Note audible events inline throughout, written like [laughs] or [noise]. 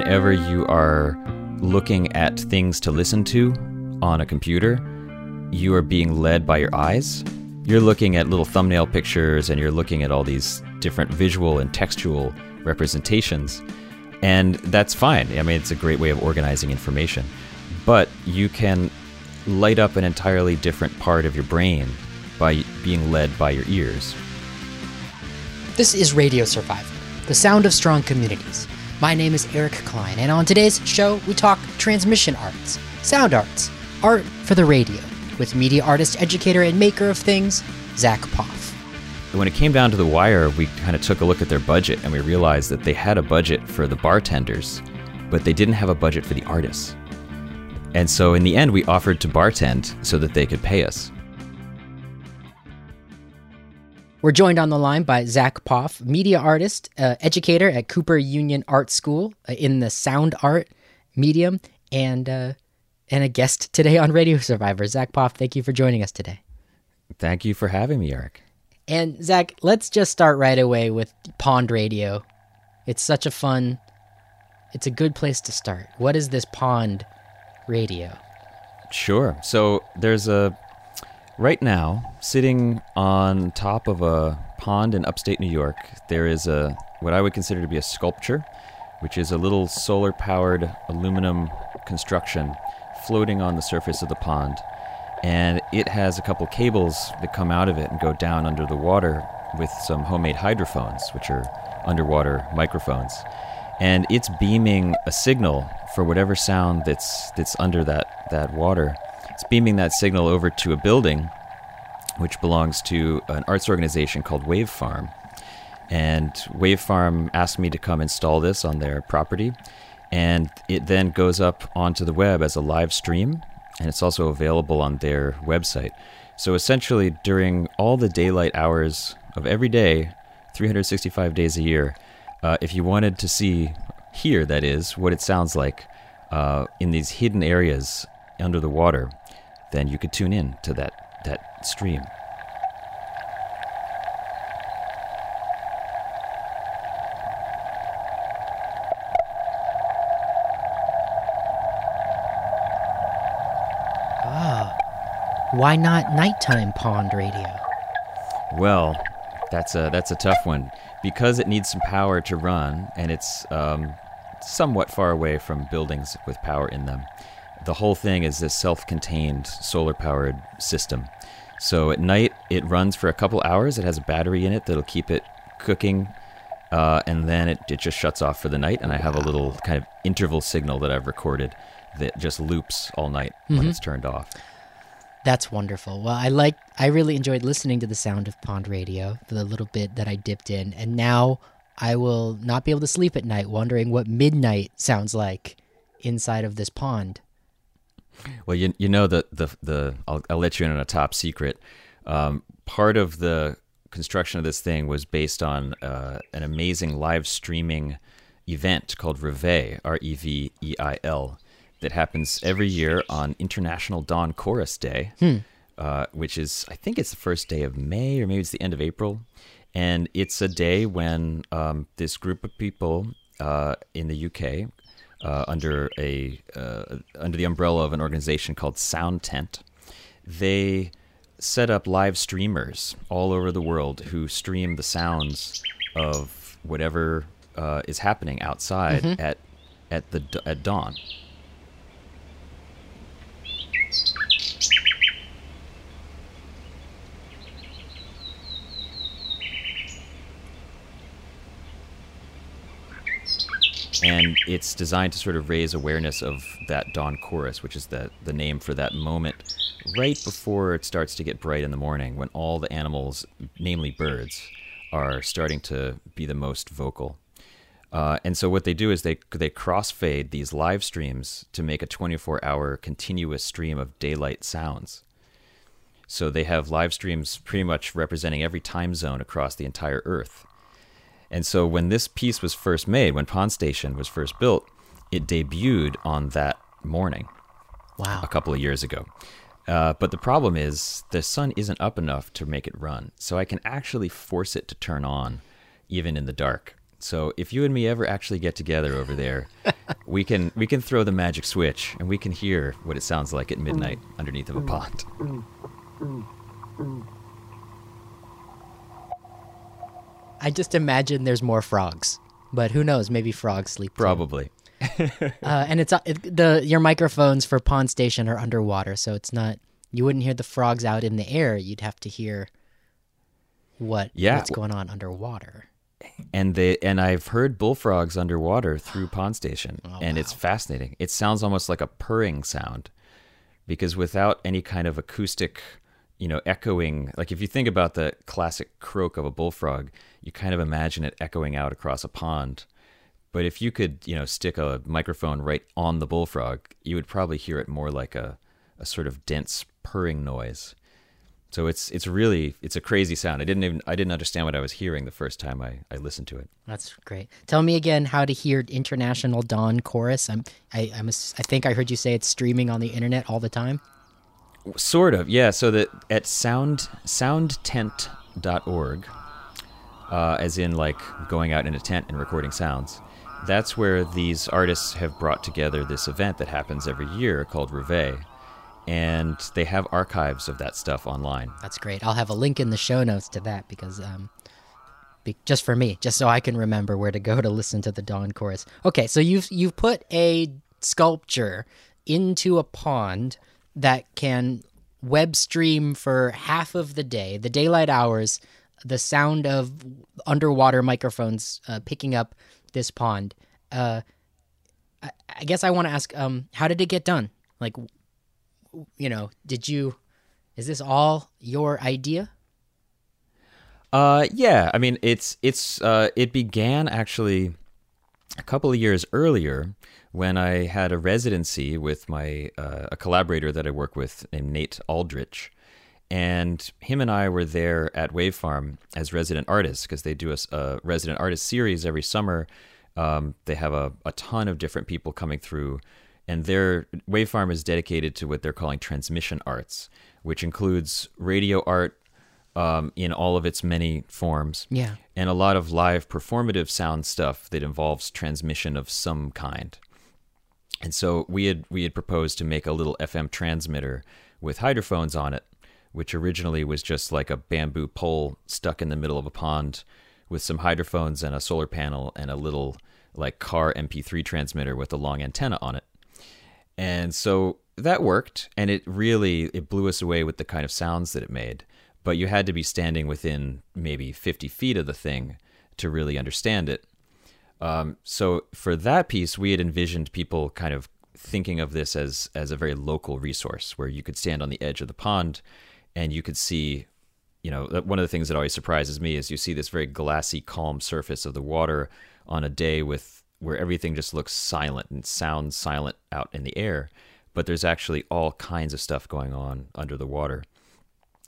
whenever you are looking at things to listen to on a computer, you are being led by your eyes. You're looking at little thumbnail pictures and you're looking at all these different visual and textual representations. And that's fine. I mean, it's a great way of organizing information. But you can light up an entirely different part of your brain by being led by your ears. This is Radio Survivor, the sound of strong communities. My name is Eric Klein, and on today's show, we talk transmission arts, sound arts, art for the radio, with media artist, educator, and maker of things, Zach Poff. When it came down to the wire, we kind of took a look at their budget and we realized that they had a budget for the bartenders, but they didn't have a budget for the artists. And so in the end, we offered to bartend so that they could pay us. We're joined on the line by Zach Poff, media artist, uh, educator at Cooper Union Art School uh, in the sound art medium, and uh, and a guest today on Radio Survivor. Zach Poff, thank you for joining us today. Thank you for having me, Eric. And Zach, let's just start right away with Pond Radio. It's such a fun, it's a good place to start. What is this Pond Radio? Sure. So there's a Right now, sitting on top of a pond in upstate New York, there is a what I would consider to be a sculpture, which is a little solar powered aluminum construction floating on the surface of the pond. And it has a couple cables that come out of it and go down under the water with some homemade hydrophones, which are underwater microphones. And it's beaming a signal for whatever sound that's that's under that, that water it's beaming that signal over to a building which belongs to an arts organization called Wave Farm. And Wave Farm asked me to come install this on their property. And it then goes up onto the web as a live stream. And it's also available on their website. So essentially, during all the daylight hours of every day, 365 days a year, uh, if you wanted to see, hear that is, what it sounds like uh, in these hidden areas under the water, then you could tune in to that, that stream. Ah, why not nighttime pond radio? Well, that's a that's a tough one because it needs some power to run, and it's um, somewhat far away from buildings with power in them the whole thing is this self-contained solar-powered system. So at night it runs for a couple hours. It has a battery in it that'll keep it cooking, uh, and then it, it just shuts off for the night. And I have a little kind of interval signal that I've recorded that just loops all night mm-hmm. when it's turned off. That's wonderful. Well, I like I really enjoyed listening to the sound of pond radio for the little bit that I dipped in, and now I will not be able to sleep at night wondering what midnight sounds like inside of this pond. Well, you you know that the the I'll, I'll let you in on a top secret. Um, part of the construction of this thing was based on uh, an amazing live streaming event called Reveil, R E V E I L, that happens every year on International Dawn Chorus Day, hmm. uh, which is I think it's the first day of May or maybe it's the end of April, and it's a day when um, this group of people uh, in the UK uh, under a uh, under the umbrella of an organization called Sound Tent. They set up live streamers all over the world who stream the sounds of whatever uh, is happening outside mm-hmm. at at the at dawn. And it's designed to sort of raise awareness of that dawn chorus, which is the the name for that moment right before it starts to get bright in the morning, when all the animals, namely birds, are starting to be the most vocal. Uh, and so what they do is they they crossfade these live streams to make a 24-hour continuous stream of daylight sounds. So they have live streams pretty much representing every time zone across the entire Earth. And so when this piece was first made, when Pond Station was first built, it debuted on that morning. Wow. A couple of years ago. Uh, but the problem is the sun isn't up enough to make it run. So I can actually force it to turn on even in the dark. So if you and me ever actually get together over there, [laughs] we can we can throw the magic switch and we can hear what it sounds like at midnight mm. underneath of a mm. pond. Mm. I just imagine there's more frogs, but who knows? Maybe frogs sleep. too. Probably. [laughs] Uh, and it's uh, it, the your microphones for Pond Station are underwater, so it's not. You wouldn't hear the frogs out in the air. You'd have to hear what Yeah. what's going on underwater. And they and I've heard bullfrogs underwater through [gasps] Pond Station, Oh, and it's fascinating. It sounds almost like a purring sound, because without any kind of acoustic, you know, echoing. Like if you think about the classic croak of a bullfrog, you kind of imagine it echoing out across a pond. But if you could, you know, stick a microphone right on the bullfrog, you would probably hear it more like a, a sort of dense purring noise. So it's it's really it's a crazy sound. I didn't even I didn't understand what I was hearing the first time I, I listened to it. That's great. Tell me again how to hear International Dawn Chorus. I'm I I'm a, I think I heard you say it's streaming on the internet all the time. Sort of, yeah. So that at sound soundtent.org, uh, as in like going out in a tent and recording sounds, that's where these artists have brought together this event that happens every year called Reveil, and they have archives of that stuff online. That's great. I'll have a link in the show notes to that because um, be, just for me, just so I can remember where to go to listen to the Dawn Chorus. Okay, so you've you've put a sculpture into a pond that can web stream for half of the day, the daylight hours, the sound of underwater microphones uh, picking up this pond. Uh, I, I guess I want to ask, um, how did it get done? Like, you know, did you? Is this all your idea? Uh, yeah. I mean, it's it's uh, it began actually a couple of years earlier when I had a residency with my uh, a collaborator that I work with named Nate Aldrich, and him and I were there at Wave Farm as resident artists because they do a resident artist series every summer. Um, they have a, a ton of different people coming through, and their Wave Farm is dedicated to what they're calling transmission arts, which includes radio art um, in all of its many forms Yeah. and a lot of live performative sound stuff that involves transmission of some kind. And so we had we had proposed to make a little FM transmitter with hydrophones on it, which originally was just like a bamboo pole stuck in the middle of a pond with some hydrophones and a solar panel and a little like car MP3 transmitter with a long antenna on it. And so that worked and it really it blew us away with the kind of sounds that it made. But you had to be standing within maybe 50 feet of the thing to really understand it. Um, so for that piece, we had envisioned people kind of thinking of this as as a very local resource where you could stand on the edge of the pond and you could see you know one of the things that always surprises me is you see this very glassy calm surface of the water on a day with where everything just looks silent and sounds silent out in the air but there's actually all kinds of stuff going on under the water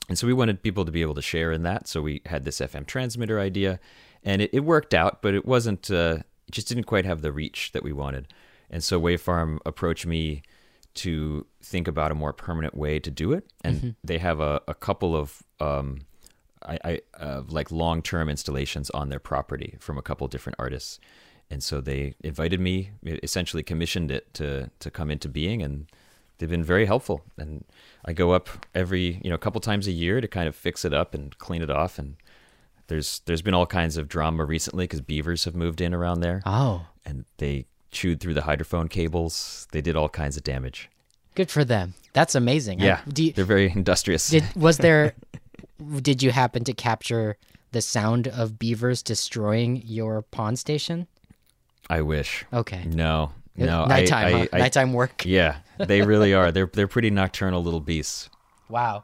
and so we wanted people to be able to share in that. So we had this FM transmitter idea, and it, it worked out, but it wasn't. Uh, it just didn't quite have the reach that we wanted. And so Wavefarm approached me to think about a more permanent way to do it, and they have a, a couple of um, I, I uh, like long term installations on their property from a couple different artists. And so they invited me, essentially commissioned it to to come into being, and they've been very helpful. And I go up every you know a couple times a year to kind of fix it up and clean it off. And there's there's been all kinds of drama recently because beavers have moved in around there, Oh, and they chewed through the hydrophone cables. They did all kinds of damage. good for them. That's amazing. I- Yeah, you, they're very industrious. did [laughs] was there? did you happen to capture the sound of beavers destroying your pond station? I wish. Okay. No, no. I- nighttime, I, huh? I, nighttime work. Yeah, they really are. They're they're pretty nocturnal little beasts. Wow.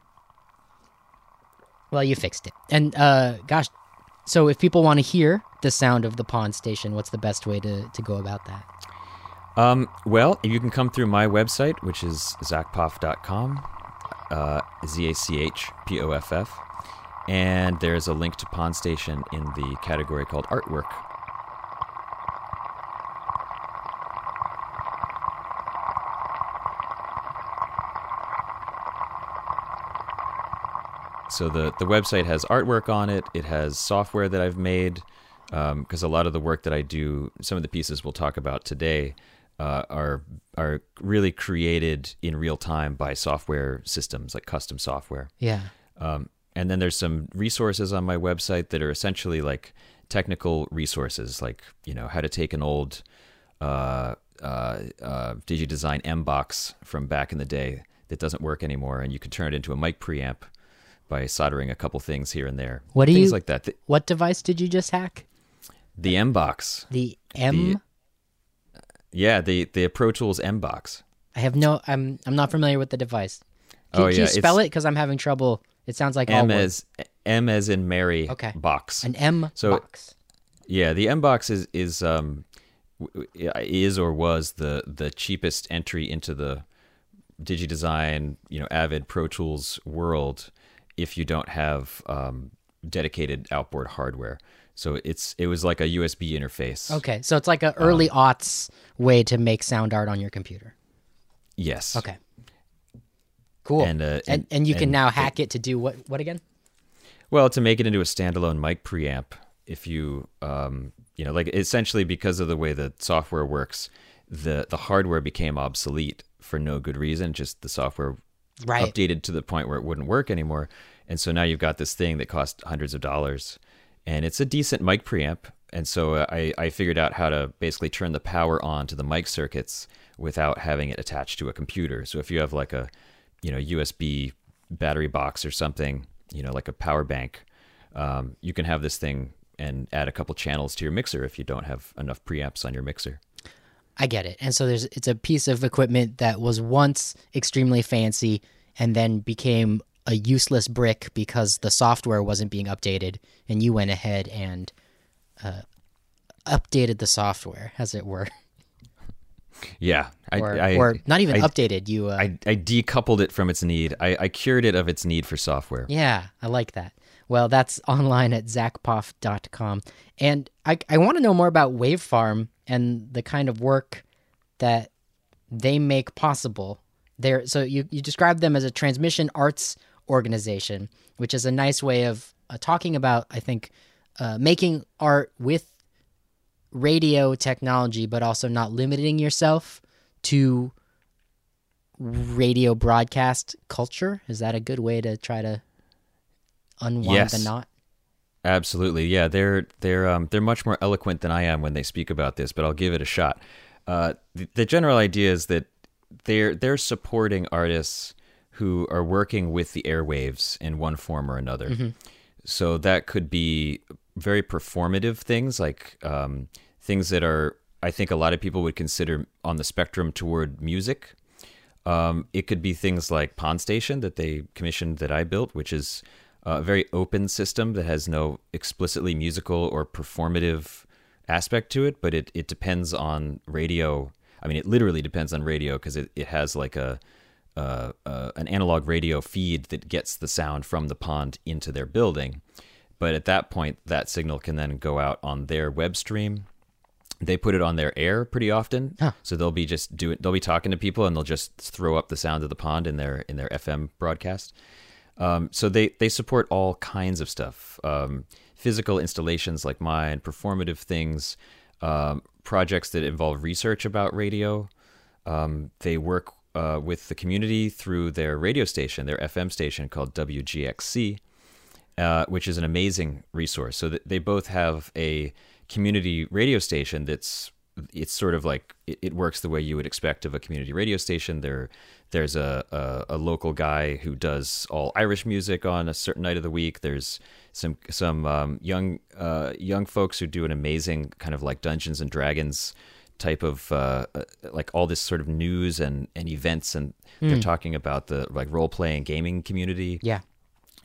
Well, you fixed it. And uh gosh, so if people want to hear the sound of the pond station, what's the best way to, to go about that? Um, well, you can come through my website, which is zachpoff.com, uh, Z A C H P O F F, and there's a link to Pond Station in the category called Artwork. So the, the website has artwork on it. It has software that I've made because a lot of the work that I do, some of the pieces we'll talk about today, uh, are are really created in real time by software systems like custom software. Yeah. Um, and then there's some resources on my website that are essentially like technical resources, like you know how to take an old uh, uh, uh, DigiDesign M box from back in the day that doesn't work anymore, and you can turn it into a mic preamp by soldering a couple things here and there. What do things you- like that? The, What device did you just hack? the M box, The M. yeah, the the Pro Tools M box. I have no. I'm. I'm not familiar with the device. Can, Oh, can yeah, you spell it? Because I'm having trouble. It sounds like M as M as in Mary Okay. box. an M So- box. Yeah, the M box is is um is or was the the cheapest entry into the DigiDesign, you know, Avid Pro Tools world if you don't have um, dedicated outboard hardware. So it's it was like a USB interface. Okay, so it's like an early aughts way to make sound art on your computer. Yes. Okay. Cool. And, uh, and, and- and you can and now it- hack it to do what? What again? Well, to make it into a standalone mic preamp, if you, um, you know, like essentially because of the way the software works, the the hardware became obsolete for no good reason. Just the software Right. updated to the point where it wouldn't work anymore, and so now you've got this thing that costs hundreds of dollars, and it's a decent mic preamp. And so I, I figured out how to basically turn the power on to the mic circuits without having it attached to a computer. So if you have like a, you know, USB battery box or something, you know, like a power bank, um, you can have this thing and add a couple channels to your mixer if you don't have enough preamps on your mixer. I get it. And so there's it's a piece of equipment that was once extremely fancy and then became a useless brick because the software wasn't being updated and you went ahead and uh, updated the software as it were Yeah, I, or, I, or not even I- updated you uh, I, I decoupled it from its need. I, I cured it of its need for software. Yeah, I like that. Well, that's [laughs] online at zachpoff.com. And I, I want to know more about Wavefarm and the kind of work that they make possible. There, so you, you describe them as a transmission arts organization, which is a nice way of uh, talking about, I think, uh, making art with radio technology, but also not limiting yourself to radio broadcast culture. Is that a good way to try to unwind Yes. the knot? Absolutely, yeah. They're they're um, they're much more eloquent than I am when they speak about this, but I'll give it a shot. Uh, the, the general idea is that they're they're supporting artists who are working with the airwaves in one form or another. So that could be very performative things, like um, things that are I think a lot of people would consider on the spectrum toward music. Um, it could be things like Pond Station that they commissioned that I built, which is a very open system that has no explicitly musical or performative aspect to it, but it, it depends on radio. I mean, it literally depends on radio because it, it has like a, uh, uh, an analog radio feed that gets the sound from the pond into their building. But at that point, that signal can then go out on their web stream they put it on their air pretty often. Huh. So they'll be just doing they'll be talking to people and they'll just throw up the sound of the pond in their in their FM broadcast. Um, so they they support all kinds of stuff, um, physical installations like mine, performative things, um, projects that involve research about radio. Um, they work uh, with the community through their radio station, their FM station called WGXC, uh, which is an amazing resource. So that they both have a community radio station that's it's sort of like it, it works the way you would expect of a community radio station. There, there's a, a a local guy who does all Irish music on a certain night of the week. There's some some um, young uh, young folks who do an amazing kind of like Dungeons and Dragons type of uh, uh, like all this sort of news and, and events and they're talking about the like role playing gaming community Yeah.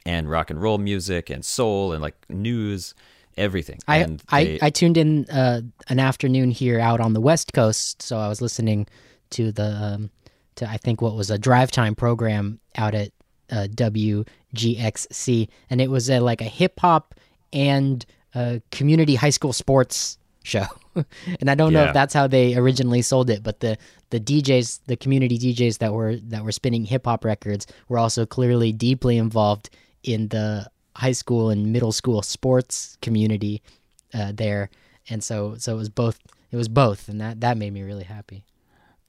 and rock and roll music and soul and like news everything I, and I, I tuned in uh, an afternoon here out on the West Coast, so I was listening to the um, to I think what was a drive time program out at uh, WGXC, and it was a, like a hip hop and uh, community high school sports show. [laughs] and I don't know if that's how they originally sold it, but the the DJs, the community DJs that were that were spinning hip hop records, were also clearly deeply involved in the high school and middle school sports community uh, there, and so so it was both. It was both, and that that made me really happy.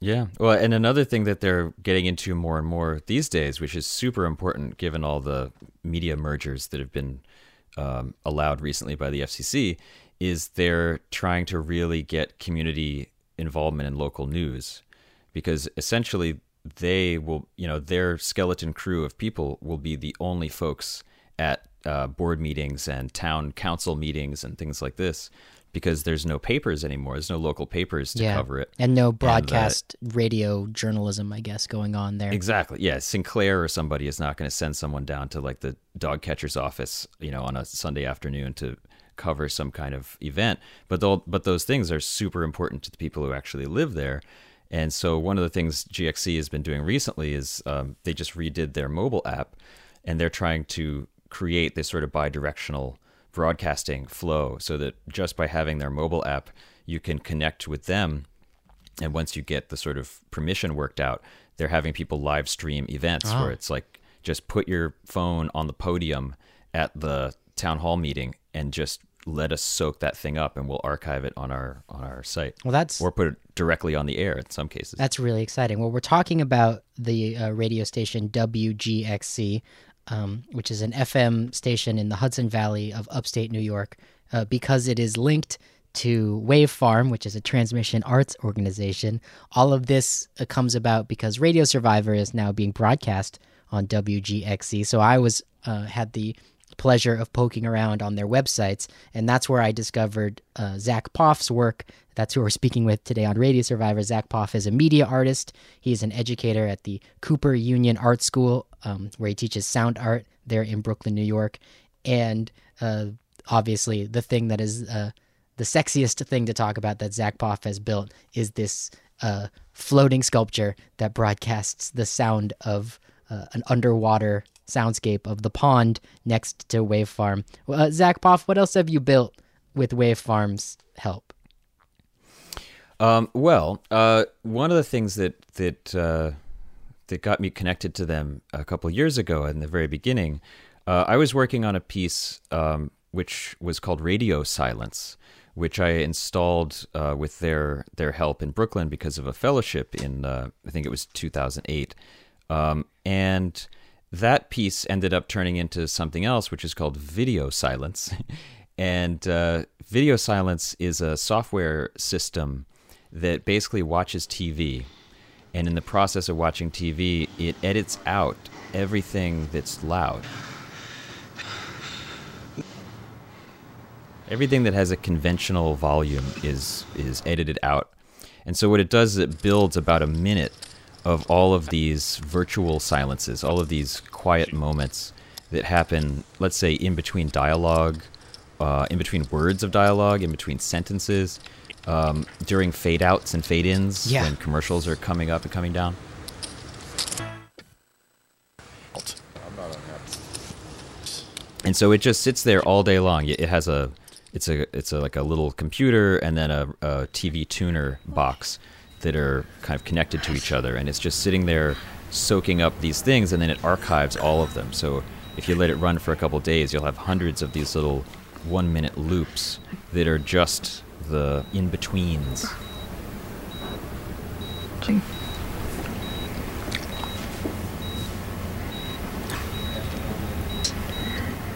Yeah. Well, and another thing that they're getting into more and more these days, which is super important given all the media mergers that have been um, allowed recently by the FCC, is they're trying to really get community involvement in local news because essentially they will, you know, their skeleton crew of people will be the only folks at uh, board meetings and town council meetings and things like this because there's no papers anymore. There's no local papers to Yeah. cover it. And no uh, broadcast radio journalism, I guess, going on there. Exactly. Yeah. Sinclair or somebody is not going to send someone down to like the dog catcher's office, you know, on a Sunday afternoon to cover some kind of event. But but those things are super important to the people who actually live there. And so one of the things GXC has been doing recently is um, they just redid their mobile app, and they're trying to create this sort of bi-directional broadcasting flow, so that just by having their mobile app, you can connect with them and once you get the sort of permission worked out, they're having people live stream events Oh. where it's like just put your phone on the podium at the town hall meeting and just let us soak that thing up and we'll archive it on our on our site Well, that's or put it directly on the air in some cases. That's really exciting. Well, we're talking about the uh, radio station WGXC, um, which is an FM station in the Hudson Valley of upstate New York, uh, because it is linked to Wave Farm, which is a transmission arts organization. All of this uh, comes about because Radio Survivor is now being broadcast on WGXC. So I was uh, had the pleasure of poking around on their websites, and that's where I discovered uh, Zach Poff's work. That's who we're speaking with today on Radio Survivor. Zach Poff is a media artist. He's an educator at the Cooper Union Art School, um, where he teaches sound art there in Brooklyn, New York. And uh, obviously, the thing that is uh, the sexiest thing to talk about that Zach Poff has built is this uh, floating sculpture that broadcasts the sound of uh, an underwater soundscape of the pond next to Wave Farm. Uh, Zach Poff, what else have you built with Wave Farm's help? Um, well, uh, one of the things that that uh, that got me connected to them a couple years ago in the very beginning, uh, I was working on a piece um, which was called Radio Silence, which I installed uh, with their their help in Brooklyn because of a fellowship in uh, I think it was 2008, um, and that piece ended up turning into something else, which is called Video Silence. [laughs] and uh, Video Silence is a software system that basically watches TV. And in the process of watching TV, it edits out everything that's loud. Everything that has a conventional volume is is edited out. And so what it does is it builds about a minute of all of these virtual silences, all of these quiet moments that happen, let's say, in between dialogue, uh, in between words of dialogue, in between sentences, um, during fade outs and fade ins Yeah. when commercials are coming up and coming down. And so it just sits there all day long. It has a, it's a, it's a, like a little computer and then a, a TV tuner box that are kind of connected to each other, and it's just sitting there soaking up these things, and then it archives all of them. So if you let it run for a couple days, you'll have hundreds of these little one-minute loops that are just the in betweens.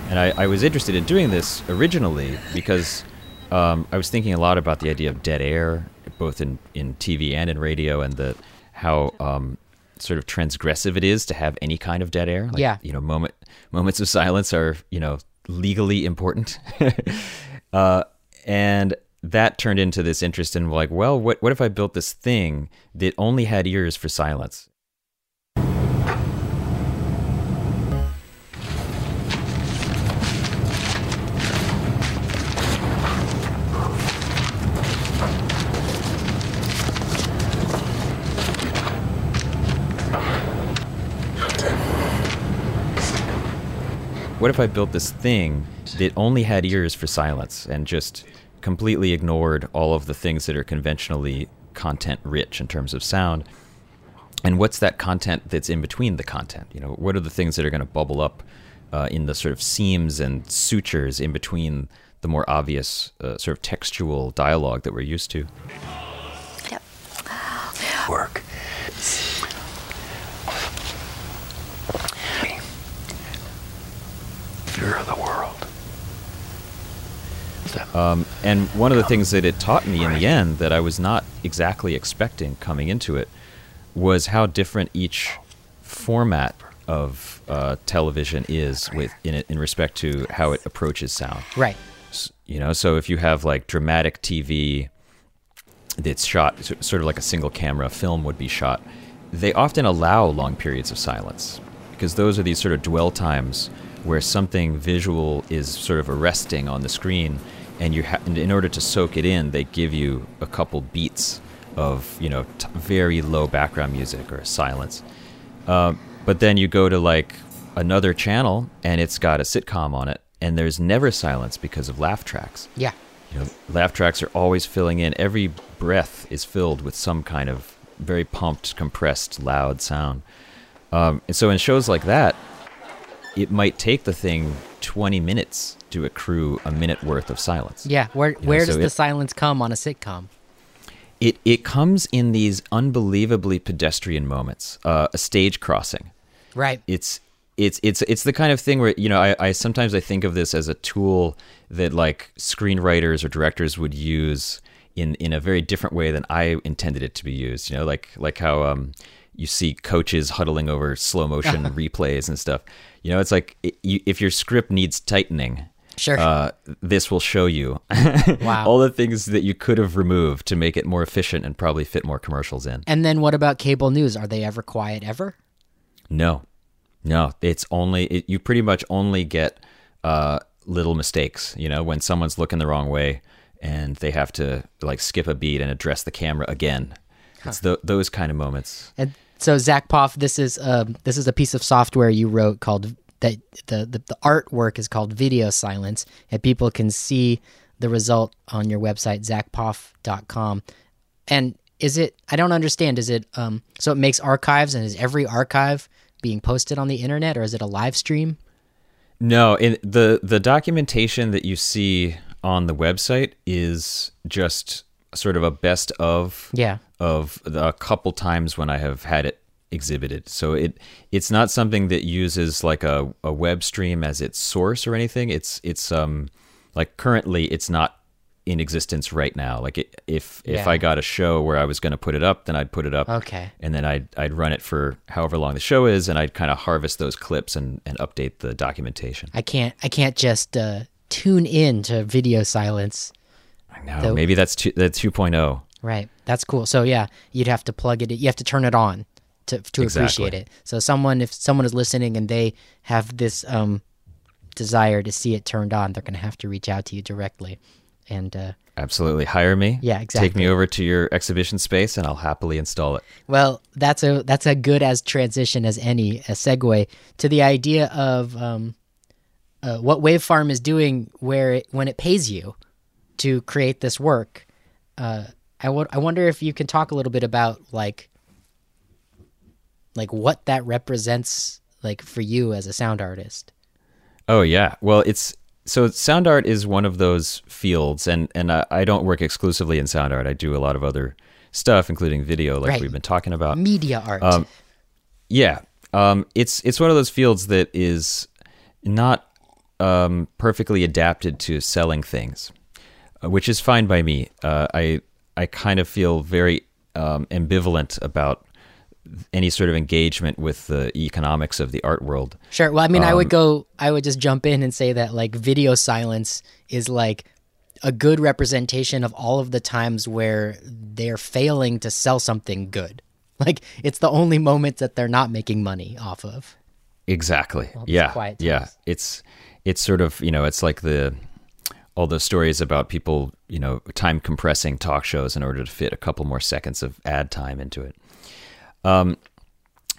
And I, I was interested in doing this originally because um, I was thinking a lot about the idea of dead air, both in, in TV and in radio, and the how um, sort of transgressive it is to have any kind of dead air. Like, Yeah. you know, moment moments of silence are you know legally important, [laughs] uh, and that turned into this interest in like, well, what what if I built this thing that only had ears for silence? What if I built this thing that only had ears for silence and just completely ignored all of the things that are conventionally content rich in terms of sound? And what's that content that's in between the content? You know, what are the things that are going to bubble up uh, in the sort of seams and sutures in between the more obvious uh, sort of textual dialogue that we're used to. Yep. Work. Fear of the world. Um, and one of the things that it taught me in the end that I was not exactly expecting coming into it was how different each format of uh, television is with in it, in respect to how it approaches sound. Right. You know, so if you have like dramatic TV that's shot sort of like a single camera film would be shot, they often allow long periods of silence because those are these sort of dwell times where something visual is sort of arresting on the screen, and you ha- and in order to soak it in, they give you a couple beats of you know t- very low background music or silence. Uh, but then you go to like another channel and it's got a sitcom on it, and there's never silence because of laugh tracks. Yeah. You know, laugh tracks are always filling in. Every breath is filled with some kind of very pumped, compressed, loud sound. Um, and so in shows like that, it might take the thing 20 minutes to accrue a minute worth of silence. Yeah. Where Yeah, where so does the it- silence come on a sitcom? It, it comes in these unbelievably pedestrian moments. Uh, a stage crossing. Right. it's it's it's it's the kind of thing where you know I, I sometimes I think of this as a tool that like screenwriters or directors would use in in a very different way than I intended it to be used. You know, like like how um you see coaches huddling over slow motion [laughs] replays and stuff. You know, it's like i you, if your script needs tightening. Sure. Uh, this will show you [laughs] Wow. all the things that you could have removed to make it more efficient and probably fit more commercials in. and then what about cable news? Are they ever quiet ever? No, no. It's only it, you pretty much only get uh, little mistakes. You know, when someone's looking the wrong way and they have to like skip a beat and address the camera again. It's tho- those kind of moments. And so Zach Poff, this is um, this is a piece of software you wrote called that the, the the artwork is called Video Silence, and people can see the result on your website zachpoff.com. And is it? I don't understand. Is it um, so it makes archives, and is every archive being posted on the internet, or is it a live stream? No, in the the documentation that you see on the website is just sort of a best of Yeah. of the, a couple times when I have had it exhibited. So it it's not something that uses like a, a web stream as its source or anything. It's it's um like currently it's not in existence right now. Like it, if if I got a show where I was going to put it up, then I'd put it up. Okay. And then I'd I'd run it for however long the show is, and I'd kind of harvest those clips and and update the documentation. I can't. I can't just uh, tune in to Video Silence. I know. Though- Maybe that's two, that's 2.0. Right. That's cool. So yeah, you'd have to plug it. You have to turn it on to to Exactly. appreciate it. So someone, if someone is listening and they have this um, desire to see it turned on, they're going to have to reach out to you directly. And uh, Absolutely. Hire me. Yeah, exactly. Take me over to your exhibition space, and I'll happily install it. well, that's a that's a good as transition as any a segue to the idea of um, uh, what Wavefarm is doing, where it, when it pays you to create this work. Uh, I wo- I wonder if you can talk a little bit about like like what that represents like for you as a sound artist. Oh yeah. Well, it's so sound art is one of those fields, and and I, I don't work exclusively in sound art. I do a lot of other stuff, including video, like Right. we've been talking about. Media art. Um, Yeah, um, it's it's one of those fields that is not um, perfectly adapted to selling things, uh, which is fine by me. Uh, I I kind of feel very um, ambivalent about any sort of engagement with the economics of the art world. Sure. Well, I mean, I would um, go. I would just jump in and say that like video silence is like a good representation of all of the times where they're failing to sell something good. [laughs] Like it's the only moment that they're not making money off of. Exactly. yeah. quiet Yeah. It's it's sort of you know it's like the all those stories about people you know time compressing talk shows in order to fit a couple more seconds of ad time into it. Um,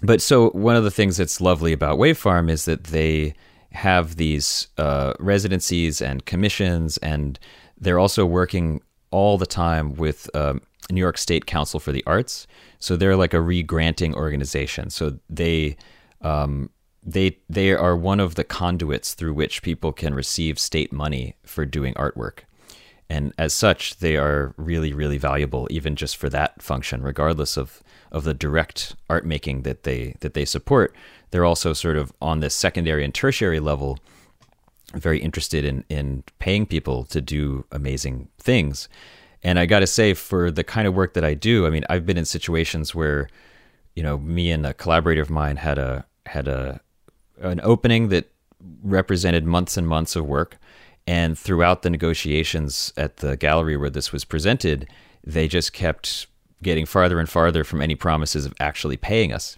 but so one of the things that's lovely about Wave Farm is that they have these uh, residencies and commissions, and they're also working all the time with um, New York State Council for the Arts. So they're like a re-granting organization. So they um, they they are one of the conduits through which people can receive state money for doing artwork. And as such, they are really, really valuable, even just for that function, regardless of, of the direct art making that they that they support. They're also sort of on this secondary and tertiary level, very interested in in paying people to do amazing things. And I got to say, for the kind of work that I do, I mean, I've been in situations where, you know, me and a collaborator of mine had a had a an opening that represented months and months of work. And throughout the negotiations at the gallery where this was presented, they just kept getting farther and farther from any promises of actually paying us.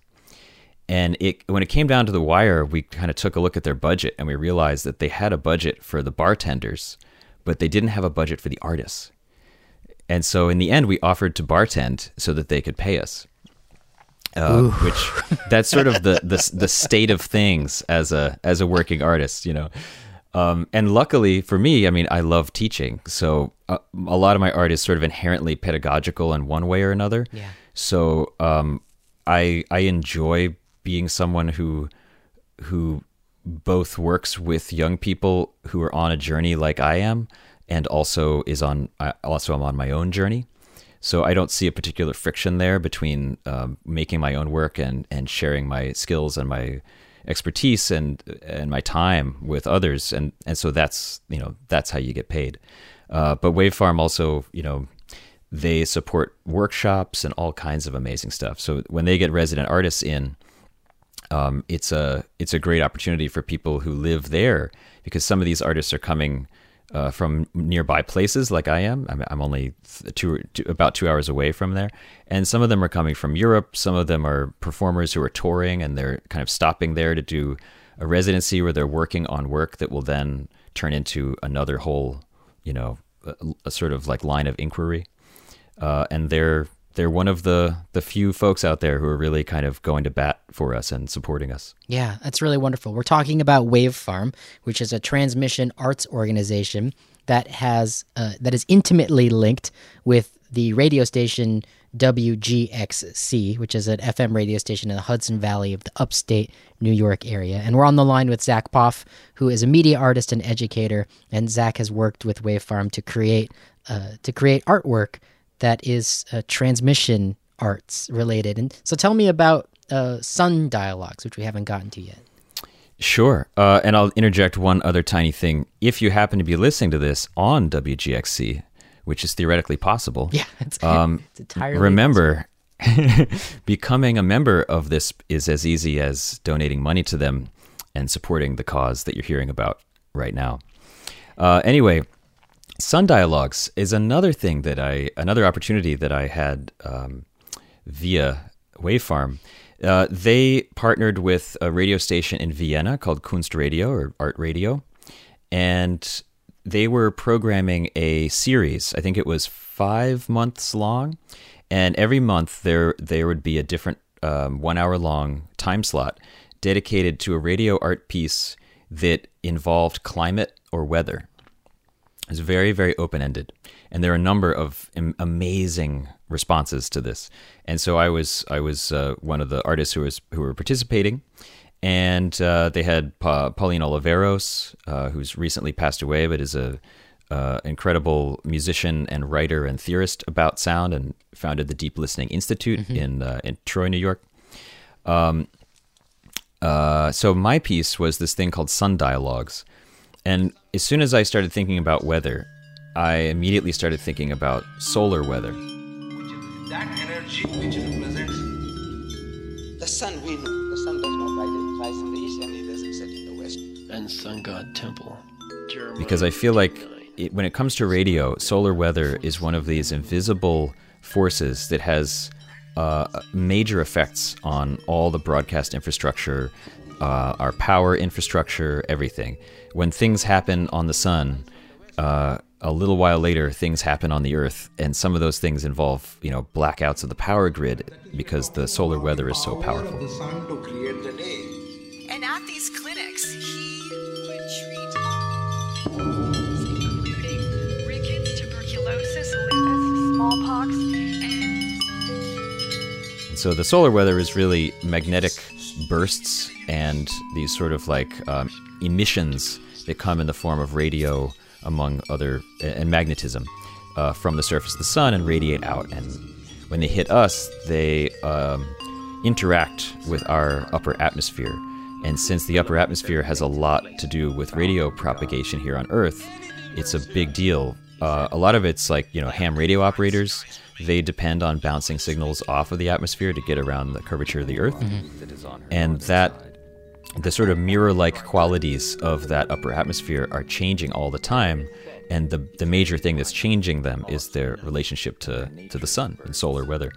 And it when it came down to the wire, we kind of took a look at their budget and we realized that they had a budget for the bartenders, but they didn't have a budget for the artists. And so in the end, we offered to bartend so that they could pay us uh, which that's sort of the, the the state of things as a as a working artist, you know. Um, and luckily for me, I mean, I love teaching, so uh, a lot of my art is sort of inherently pedagogical in one way or another. Yeah. So um, I I enjoy being someone who who both works with young people who are on a journey like I am, and also is on also I also am on my own journey. So I don't see a particular friction there between um, making my own work and and sharing my skills and my expertise and and my time with others. And and so that's you know that's how you get paid. Uh, but Wave Farm also you know they support workshops and all kinds of amazing stuff. So when they get resident artists in, um, it's a it's a great opportunity for people who live there because some of these artists are coming uh, from nearby places like I am. I'm, I'm only two, two, about two hours away from there, and some of them are coming from Europe. Some of them are performers who are touring and they're kind of stopping there to do a residency where they're working on work that will then turn into another whole, you know, a, a sort of like line of inquiry. Uh, and they're they're one of the the few folks out there who are really kind of going to bat for us and supporting us. Yeah, that's really wonderful. We're talking about Wave Farm, which is a transmission arts organization that has uh, that is intimately linked with the radio station WGXC, which is an FM radio station in the Hudson Valley of the upstate New York area. And we're on the line with Zach Poff, who is a media artist and educator. And Zach has worked with Wave Farm to create uh, to create artwork that is uh, transmission arts related. And so tell me about uh, Sun Dialogues, which we haven't gotten to yet. Sure. Uh, and I'll interject one other tiny thing. If you happen to be listening to this on WGXC, which is theoretically possible, [laughs] yeah, it's, um, [laughs] it's entirely remember [laughs] becoming a member of this is as easy as donating money to them and supporting the cause that you're hearing about right now. Uh, anyway, Sun Dialogues is another thing that I, another opportunity that I had um, via Wavefarm. Uh, they partnered with a radio station in Vienna called Kunst Radio or Art Radio, and they were programming a series. I think it was five months long, and every month there there would be a different um, one hour long time slot dedicated to a radio art piece that involved climate or weather. It's very, very open ended. And there are a number of amazing responses to this. And so I was I was uh, one of the artists who was who were participating, and uh, they had pa- Pauline Oliveros, uh, who's recently passed away, but is a uh, incredible musician and writer and theorist about sound, and founded the Deep Listening Institute mm-hmm. in uh, in Troy, New York. Um, uh, so my piece was this thing called Sun Dialogues, and as soon as I started thinking about weather, I immediately started thinking about solar weather. That energy which represents the sun, we know the sun does not rise, rise in the east and it doesn't set in the west. And Sun God Temple. Jeremiah because I feel like it, when it comes to radio, solar weather is one of these invisible forces that has uh, major effects on all the broadcast infrastructure, uh, our power infrastructure, everything. When things happen on the sun, uh, a little while later, things happen on the Earth, and some of those things involve, you know, blackouts of the power grid because the solar weather is so powerful. And at these clinics, he would treat rickets, tuberculosis, lupus, smallpox, and so the solar weather is really magnetic bursts and these sort of like um, emissions that come in the form of radio, among other, and magnetism uh, from the surface of the sun and radiate out. And when they hit us, they um, interact with our upper atmosphere. And since the upper atmosphere has a lot to do with radio propagation here on Earth, it's a big deal. Uh, a lot of it's like, you know, ham radio operators. They depend on bouncing signals off of the atmosphere to get around the curvature of the Earth. And that, the sort of mirror like qualities of that upper atmosphere are changing all the time. And the, the major thing that's changing them is their relationship to, to the sun and solar weather.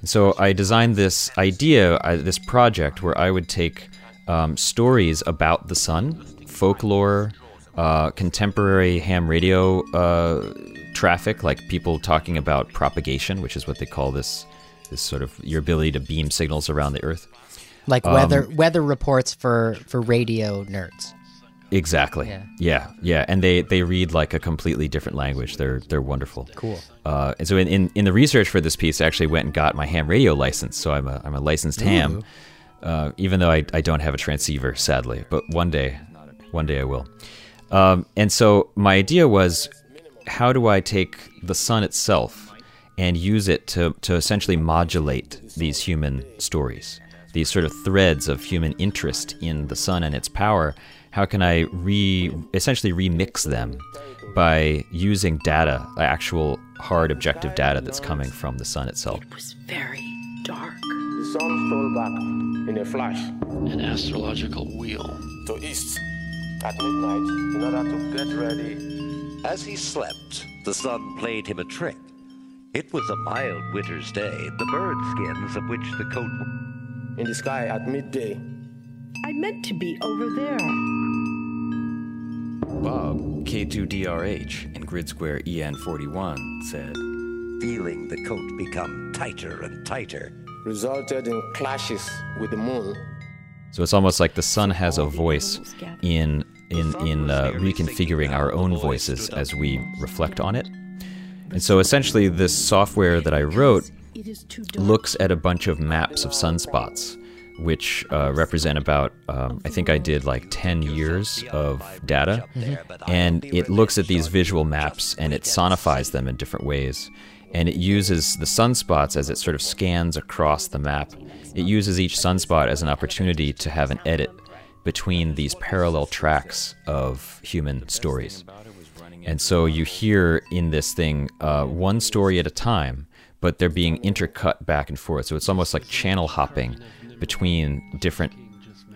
And so I designed this idea, this project, where I would take um, stories about the sun, folklore, uh, contemporary ham radio uh, traffic, like people talking about propagation, which is what they call this, this sort of your ability to beam signals around the Earth. Like weather weather reports for for radio nerds. Exactly. Yeah. Yeah. yeah, And they, they read like a completely different language. They're they're wonderful. Cool. Uh, and so in, in, in the research for this piece, I actually went and got my ham radio license. So I'm a I'm a licensed ham, uh, even though I, I don't have a transceiver, sadly. But one day, one day I will. Um, and so my idea was, how do I take the sun itself and use it to to essentially modulate these human stories, these sort of threads of human interest in the sun and its power? How can I re essentially remix them by using data, actual hard objective data that's coming from the sun itself? It was very dark. The sun stole back in a flash An astrological wheel. to east at midnight in order to get ready. As he slept, the sun played him a trick. It was a mild winter's day, the bird skins of which the coat. In the sky at midday. I meant to be over there. Bob, K2DRH, in Grid Square EN41, said, Feeling the coat become tighter and tighter. resulted in clashes with the moon. So it's almost like the sun has a voice in in in uh, reconfiguring our own voices as we reflect on it. And so essentially, this software that I wrote It is too dark. looks at a bunch of maps of sunspots, which uh, represent about um, I think I did like 10 years of data, and it looks at these visual maps and it sonifies them in different ways. And it uses the sunspots as it sort of scans across the map. It uses each sunspot as an opportunity to have an edit between these parallel tracks of human stories. And so you hear in this thing uh, one story at a time, but they're being intercut back and forth. So it's almost like channel hopping between different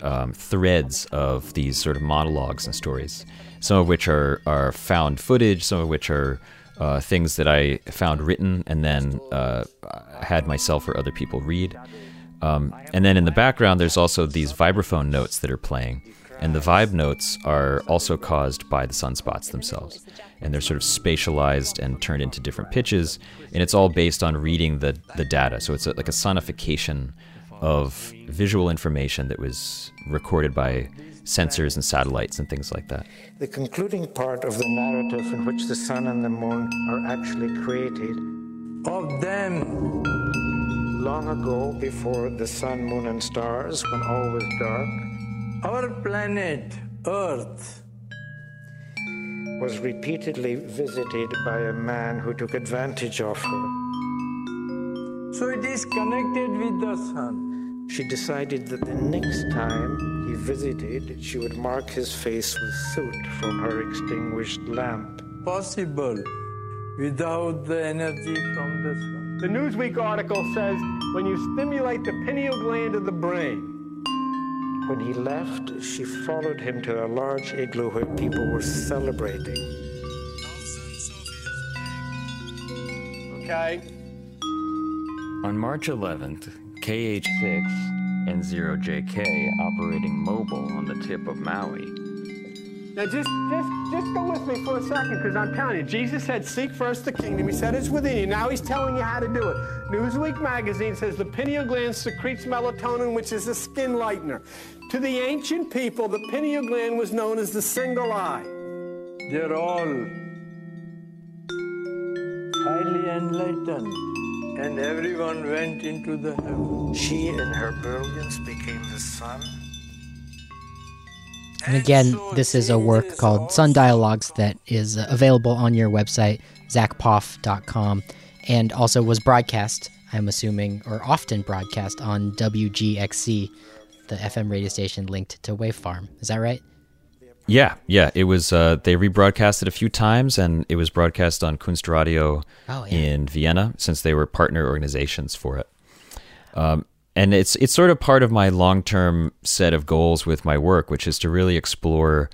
um, threads of these sort of monologues and stories. Some of which are, are found footage, some of which are uh, things that I found written and then uh, had myself or other people read. Um, and then in the background, there's also these vibraphone notes that are playing. And the vibe notes are also caused by the sunspots themselves. And they're sort of spatialized and turned into different pitches. And it's all based on reading the, the data. So it's a, like a sonification of visual information that was recorded by sensors and satellites and things like that. The concluding part of the narrative in which the sun and the moon are actually created of them long ago before the sun, moon, and stars, when all was dark, our planet, Earth, was repeatedly visited by a man who took advantage of her. So it is connected with the sun. She decided that the next time he visited, she would mark his face with soot from her extinguished lamp. Possible without the energy from the sun. The Newsweek article says when you stimulate the pineal gland of the brain, When he left, she followed him to a large igloo where people were celebrating. okay? On March 11th, KH6 and 0JK operating mobile on the tip of Maui. Now just just just go with me for a second, because I'm telling you, Jesus said, "Seek first the kingdom." He said it's within you. Now He's telling you how to do it. Newsweek magazine says the pineal gland secretes melatonin, which is a skin lightener. To the ancient people, the pineal gland was known as the single eye. They're all highly enlightened. and everyone went into the heaven. She, and her brilliance, became the sun. And again, this is a work called Sun Dialogues that is uh, available on your website, zachpoff.com, and also was broadcast, I'm assuming, or often broadcast on WGXC, the FM radio station linked to Wave Farm. Is that right? Yeah, yeah. It was. Uh, they rebroadcast it a few times, and it was broadcast on Kunstradio Oh, yeah. in Vienna, since they were partner organizations for it. Um, and it's it's sort of part of my long term set of goals with my work, which is to really explore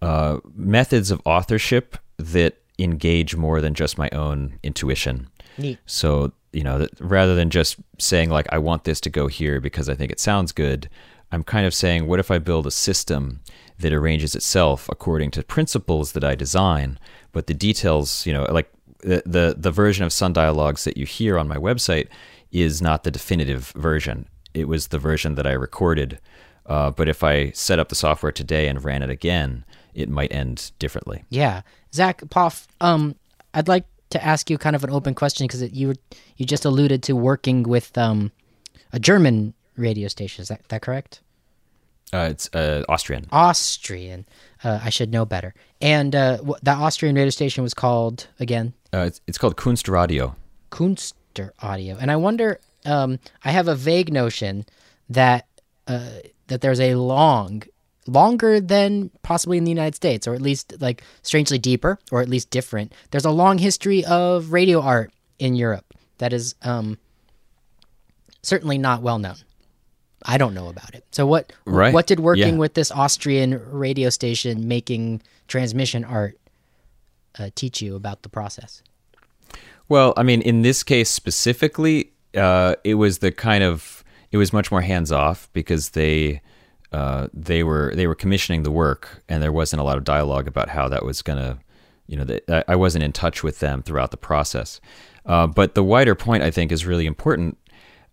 uh, methods of authorship that engage more than just my own intuition. Neat. So you know, rather than just saying like I want this to go here because I think it sounds good, I'm kind of saying, what if I build a system that arranges itself according to principles that I design, but the details, you know, like the the, the version of Sun Dialogues that you hear on my website is not the definitive version. It was the version that I recorded. Uh, but if I set up the software today and ran it again, it might end differently. Yeah, Zach Poff. Um, I'd like to ask you kind of an open question because you you just alluded to working with um, a German radio station. Is that that correct? Uh, it's uh, Austrian. Austrian. Uh, I should know better. And uh, wh- that Austrian radio station was called again Uh, it's, it's called Kunstradio. Kunster Audio. And I wonder. Um, I have a vague notion that uh, that there's a long, longer than possibly in the United States, or at least like strangely deeper, or at least different. There's a long history of radio art in Europe that is um, certainly not well known. I don't know about it. So what Right. what did working Yeah. with this Austrian radio station making transmission art uh, teach you about the process? Well, I mean, in this case specifically, uh, it was the kind of it was much more hands off because they uh, they were they were commissioning the work, and there wasn't a lot of dialogue about how that was gonna, you know, I- I wasn't in touch with them throughout the process. Uh, but the wider point, I think, is really important.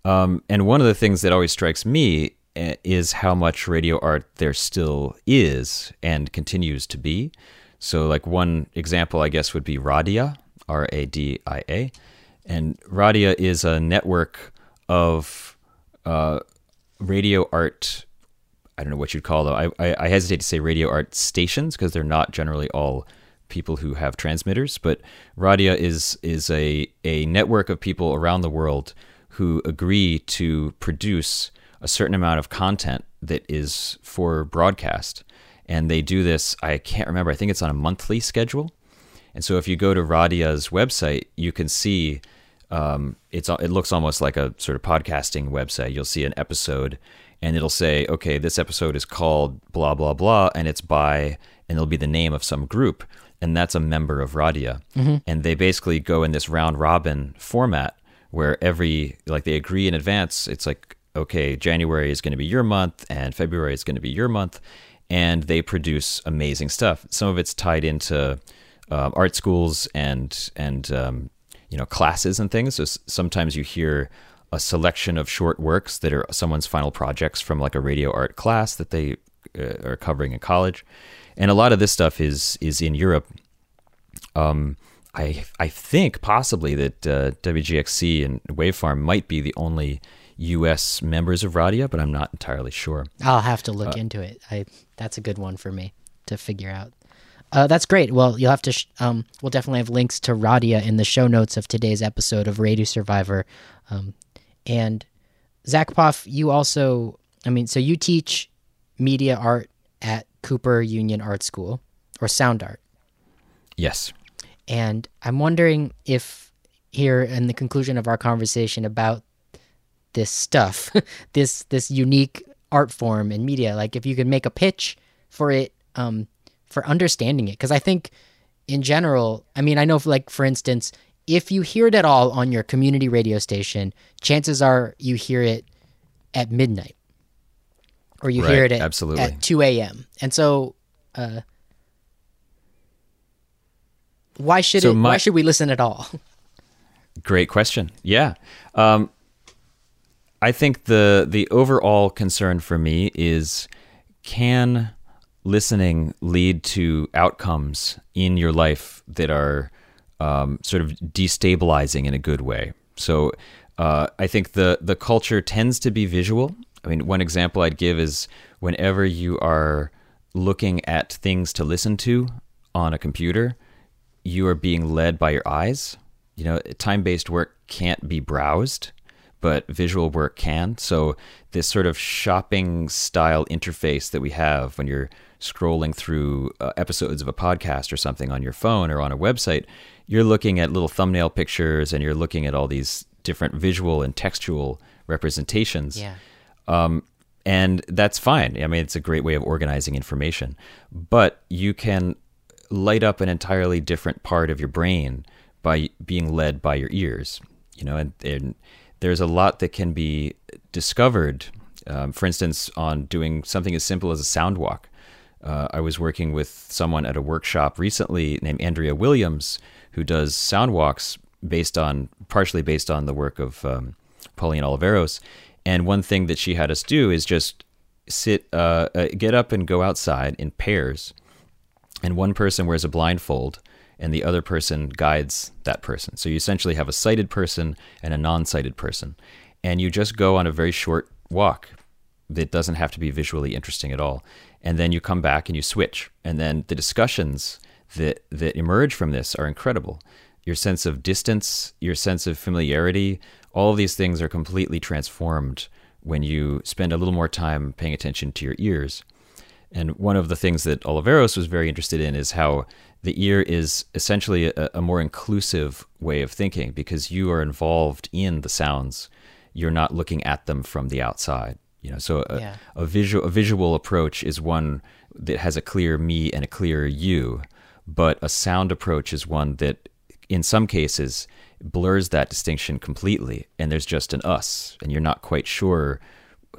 Um, and one of the things that always strikes me eh, is how much radio art there still is and continues to be. So, like one example, I guess, would be Radia, R A D I A, and Radia is a network of uh, radio art. I don't know what you'd call them. I, I, I hesitate to say radio art stations because they're not generally all people who have transmitters. But Radia is is a a network of people around the world who agree to produce a certain amount of content that is for broadcast. And they do this, I can't remember, I think it's on a monthly schedule. And so if you go to Radia's website, you can see um, it's it looks almost like a sort of podcasting website. You'll see an episode, and it'll say, okay, this episode is called blah blah blah, and it's by, and it'll be the name of some group, and that's a member of Radia, and they basically go in this round robin format where every like they agree in advance. It's like okay, January is going to be your month, and February is going to be your month, and they produce amazing stuff. Some of it's tied into um, art schools and and um, you know classes and things. So sometimes you hear a selection of short works that are someone's final projects from like a radio art class that they uh, are covering in college, and a lot of this stuff is is in Europe. Um, I I think possibly that uh, WGXC and Wavefarm might be the only U.S. members of Radia, but I'm not entirely sure. I'll have to look into it. I that's a good one for me to figure out. Uh, that's great. Well, you'll have to. Sh- um, we'll definitely have links to Radia in the show notes of today's episode of Radio Survivor. Um, and Zach Poff, you also. I mean, so you teach media art at Cooper Union Art School or sound art, Yes. And I'm wondering if here in the conclusion of our conversation about this stuff, [laughs] this this unique art form and media, like if you could make a pitch for it, um, for understanding it, because I think in general, I mean, I know, like for instance, if you hear it at all on your community radio station, chances are you hear it at midnight, or you hear it at, absolutely. at two a.m. And so, uh, why should So it? why should we listen at all? [laughs] Great question. Yeah. Um, I think the the overall concern for me is can listening lead to outcomes in your life that are um, sort of destabilizing in a good way. So uh, I think the the culture tends to be visual. I mean, one example I'd give is whenever you are looking at things to listen to on a computer, you are being led by your eyes. You know, time based work can't be browsed, but visual work can. So, this sort of shopping style interface that we have when you're scrolling through uh, episodes of a podcast or something on your phone or on a website, you're looking at little thumbnail pictures and you're looking at all these different visual and textual representations. Yeah. Um, and that's fine. I mean, it's a great way of organizing information, but you can light up an entirely different part of your brain by being led by your ears. You know, and, and there's a lot that can be discovered. Um, for instance, on doing something as simple as a sound walk. Uh, I was working with someone at a workshop recently named Andrea Williams, who does sound walks based on partially based on the work of um, Pauline Oliveros. And one thing that she had us do is just sit, uh, uh, get up and go outside in pairs, and one person wears a blindfold, and the other person guides that person. So you essentially have a sighted person and a non-sighted person, and you just go on a very short walk. That doesn't have to be visually interesting at all, and then you come back and you switch, and then the discussions that that emerge from this are incredible. Your sense of distance, your sense of familiarity, all of these things are completely transformed when you spend a little more time paying attention to your ears. And one of the things that Oliveros was very interested in is how the ear is essentially a, a, more inclusive way of thinking because you are involved in the sounds. You're not looking at them from the outside. You know, so a, Yeah. a visual a visual approach is one that has a clear me and a clear you, but a sound approach is one that, in some cases, blurs that distinction completely, and there's just an us, and you're not quite sure,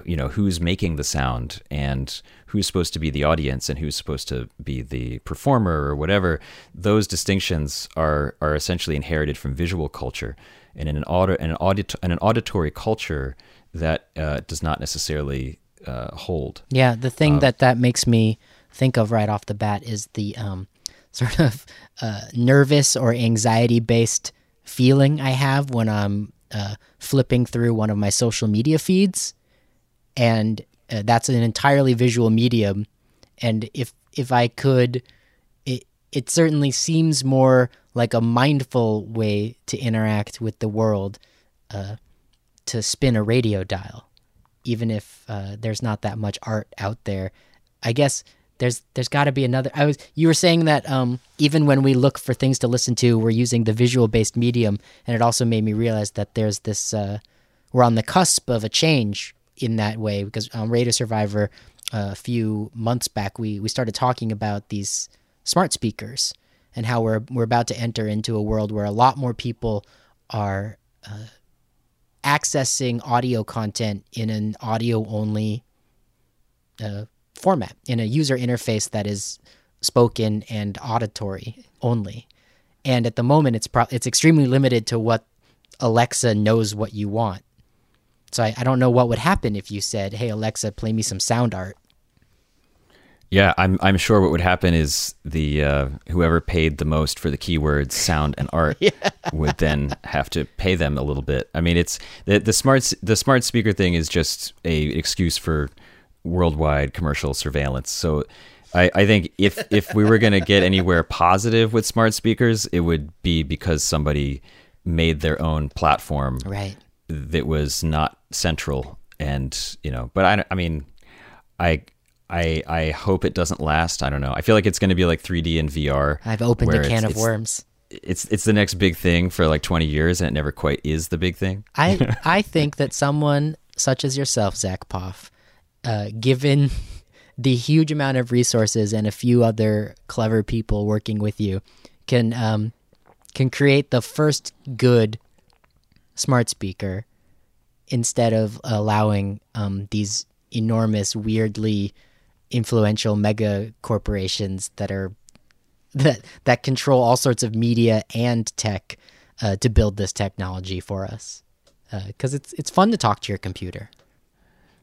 you know, who's making the sound and who's supposed to be the audience and who's supposed to be the performer or whatever. Those distinctions are are essentially inherited from visual culture, and in an audit in an audit in an auditory culture that uh, does not necessarily uh, hold. Yeah, the thing Um, that that makes me think of right off the bat is the um, [laughs] sort of uh, nervous or anxiety based feeling I have when I'm uh, flipping through one of my social media feeds, and uh, that's an entirely visual medium. And if if I could, it it certainly seems more like a mindful way to interact with the world, uh, to spin a radio dial even if uh, there's not that much art out there. I guess there's there's got to be another. I was you were saying that um, even when we look for things to listen to, we're using the visual based medium, and it also made me realize that there's this uh, we're on the cusp of a change in that way because on Radio Survivor uh, a few months back we we started talking about these smart speakers and how we're we're about to enter into a world where a lot more people are uh, accessing audio content in an audio only uh, format in a user interface that is spoken and auditory only. And at the moment it's pro- it's extremely limited to what alexa knows what you want so I, I don't know what would happen if you said hey alexa play me some sound art Yeah, I'm I'm sure what would happen is the uh, whoever paid the most for the keywords sound and art [laughs] would then have to pay them a little bit. I mean, it's the the smart the smart speaker thing is just a excuse for worldwide commercial surveillance. So I, I think if if we were going to get anywhere positive with smart speakers, it would be because somebody made their own platform right that was not central and you know but i, I mean i I, I hope it doesn't last. I don't know. I feel like it's going to be like 3D and VR. i've opened a can of worms It's it's the next big thing for like 20 years, and it never quite is the big thing. I [laughs] I think that someone such as yourself, Zach Poff, uh, given the huge amount of resources and a few other clever people working with you, can um, can create the first good smart speaker instead of allowing um, these enormous, weirdly influential mega corporations that are that that control all sorts of media and tech uh, to build this technology for us because it's it's fun to talk to your computer.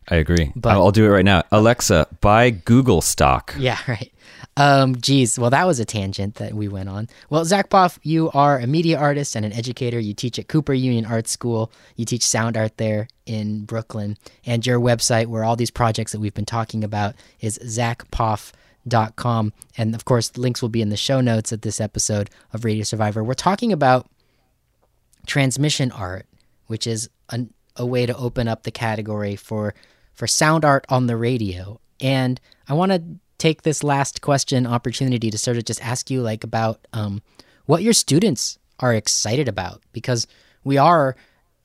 I agree. But- I'll do it right now. Alexa, buy Google stock. Yeah, [laughs] right. Um, geez, well, that was a tangent that we went on. Well, Zach Poff, you are a media artist and an educator. You teach at Cooper Union Art School. You teach sound art there in Brooklyn. And your website, where all these projects that we've been talking about, is zachpoff.com. And of course, links will be in the show notes of this episode of Radio Survivor. We're talking about transmission art, which is an, a way to open up the category for for sound art on the radio. And I want to take this last question opportunity to sort of just ask you like about um, what your students are excited about because we are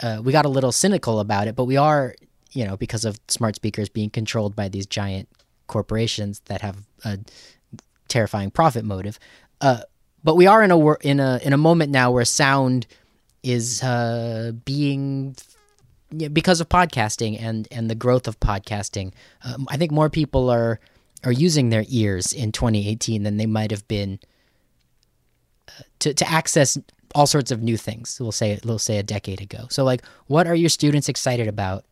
uh, we got a little cynical about it, but we are you know because of smart speakers being controlled by these giant corporations that have a terrifying profit motive. Uh, but we are in a in a in a moment now where sound is uh, being yeah, because of podcasting and and the growth of podcasting. Um, I think more people are are using their ears in 2018 than they might have been uh, to to access all sorts of new things. We'll say we'll say a decade ago. So like, what are your students excited about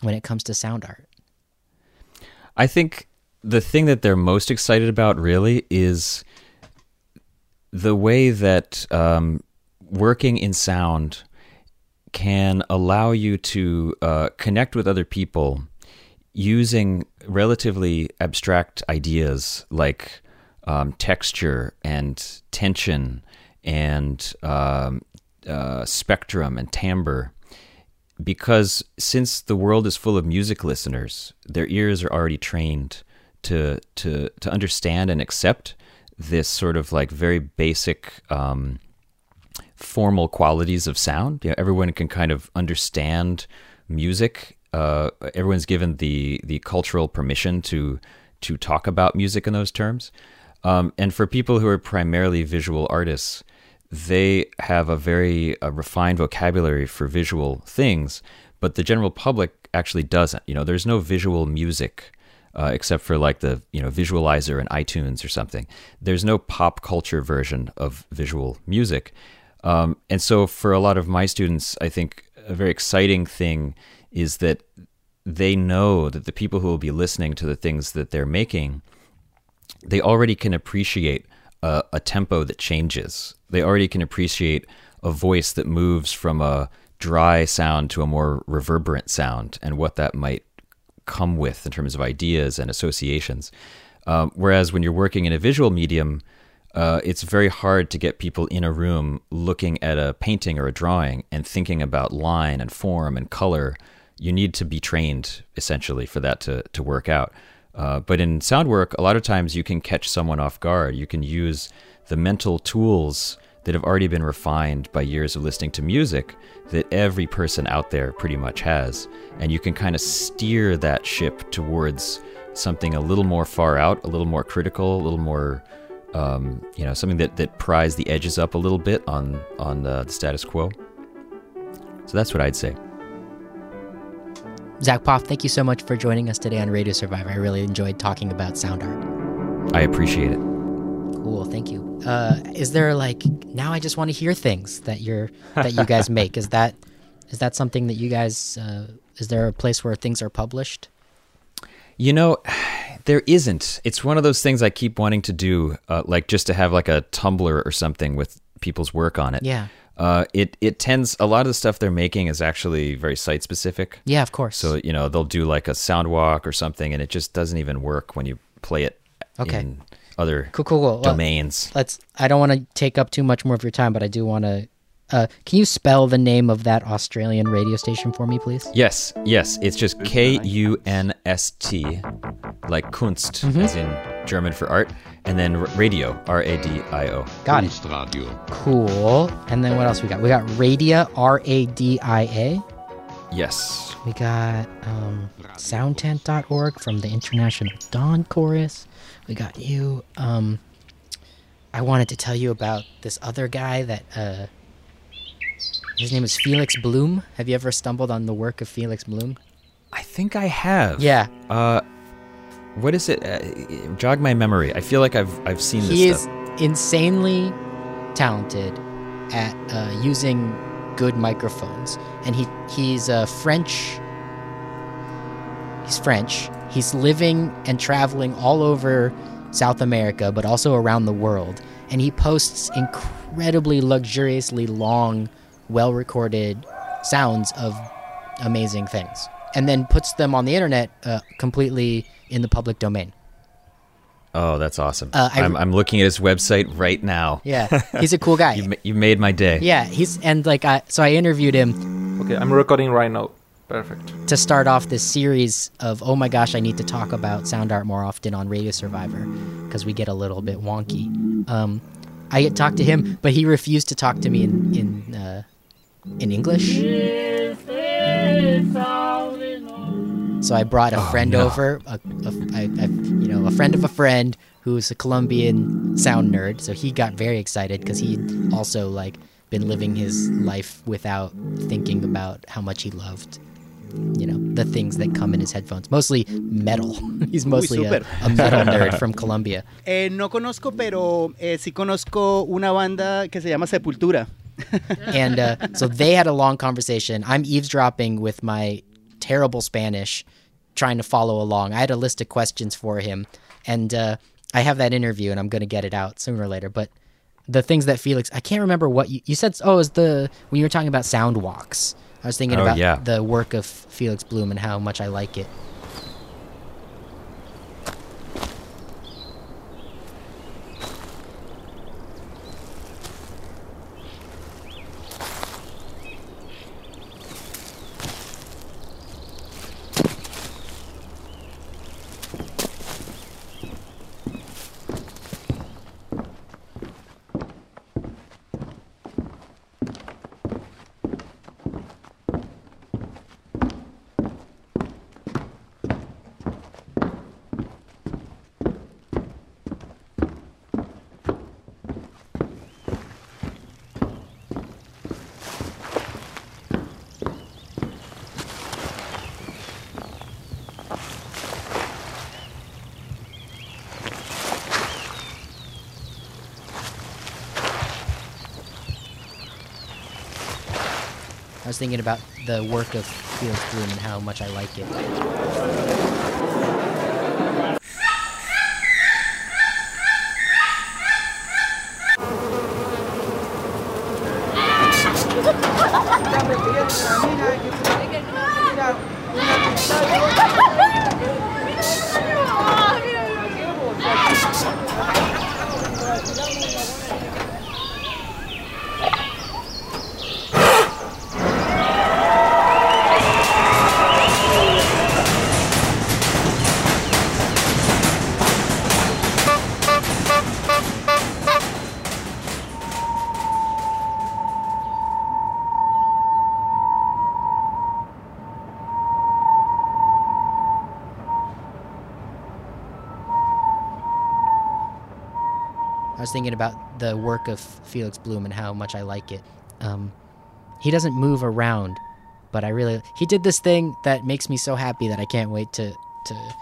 when it comes to sound art? I think the thing that they're most excited about really is the way that um, working in sound can allow you to uh, connect with other people using relatively abstract ideas like um, texture and tension and um, uh, spectrum and timbre. Because since the world is full of music listeners, their ears are already trained to to to understand and accept this sort of like very basic um, formal qualities of sound. You know, everyone can kind of understand music. Uh, everyone's given the the cultural permission to to talk about music in those terms. Um, and for people who are primarily visual artists, they have a very refined vocabulary for visual things, but the general public actually doesn't. You know, there's no visual music uh, except for like the you know visualizer in iTunes or something. There's no pop culture version of visual music, um, and so for a lot of my students, I think a very exciting thing is that they know that the people who will be listening to the things that they're making, they already can appreciate a, a tempo that changes. They already can appreciate a voice that moves from a dry sound to a more reverberant sound and what that might come with in terms of ideas and associations. Um, whereas when you're working in a visual medium, uh, it's very hard to get people in a room looking at a painting or a drawing and thinking about line and form and color. You need to be trained essentially for that to, to work out. Uh, but in sound work, a lot of times you can catch someone off guard. You can use the mental tools that have already been refined by years of listening to music that every person out there pretty much has. And you can kind of steer that ship towards something a little more far out, a little more critical, a little more, um, you know, something that, that pries the edges up a little bit on, on the, the status quo. So that's what I'd say. Zach Poff, thank you so much for joining us today on Radio Survivor. I really enjoyed talking about sound art. I appreciate it. Cool, thank you. Uh, is there like now? I just want to hear things that you're that you guys [laughs] make. Is that is that something that you guys? Uh, is there a place where things are published? You know, there isn't. It's one of those things I keep wanting to do, uh, like just to have like a Tumblr or something with people's work on it. Yeah. Uh, it it tends a lot of the stuff they're making is actually very site specific. Yeah, of course. So you know they'll do like a sound walk or something, and it just doesn't even work when you play it Okay. in other cool, cool, cool. Well, domains. let's. I don't want to take up too much more of your time, but I do want to. Uh, can you spell the name of that Australian radio station for me, please? Yes, yes. It's just K U N S T, like Kunst, Mm-hmm. as in German for art, and then radio, R A D I O. Got it. Cool. And then what else we got? We got Radia, R A D I A. Yes. We got um, soundtent.org from the International Dawn Chorus. We got you. Um, I wanted to tell you about this other guy that uh, his name is Felix Blume. Have you ever stumbled on the work of Felix Blume? I think I have. Yeah. Uh, what is it? Uh, jog my memory. I feel like I've I've seen this He is stuff. insanely talented at uh, using good microphones, and he he's a French He's French. He's living and traveling all over South America, but also around the world. And he posts incredibly luxuriously long, well recorded sounds of amazing things. And then puts them on the internet uh, completely in the public domain. Oh, that's awesome. Uh, I- I'm, I'm looking at his website right now. Yeah, he's a cool guy. [laughs] you, ma- you made my day. Yeah, he's and like I so I interviewed him Okay, I'm recording right now. Perfect. to start off this series of oh my gosh, I need to talk about sound art more often on Radio Survivor because we get a little bit wonky. Um, I had talked to him, but he refused to talk to me in in uh, in English. So I brought a friend no. over, a, a, I, I, you know, a friend of a friend who's a Colombian sound nerd. So he got very excited because he'd also like been living his life without thinking about how much he loved, you know, the things that come in his headphones. Mostly metal. [laughs] He's mostly a, a metal nerd [laughs] from Colombia. Eh, no conozco, pero eh, sí conozco una banda que se llama Sepultura. and uh, so they had a long conversation. I'm eavesdropping with my terrible Spanish, trying to follow along. I had a list of questions for him, and uh, I have that interview, and I'm going to get it out sooner or later. But the things that Felix, I can't remember what you, you said. Oh, is the when you were talking about sound walks. I was thinking Oh, about yeah. the work of Felix Blume and how much I like it. Thinking about the work of Felix Blume and how much I like it. Thinking about the work of Felix Blume and how much I like it. Um, he doesn't move around, but I really he did this thing that makes me so happy that I can't wait to to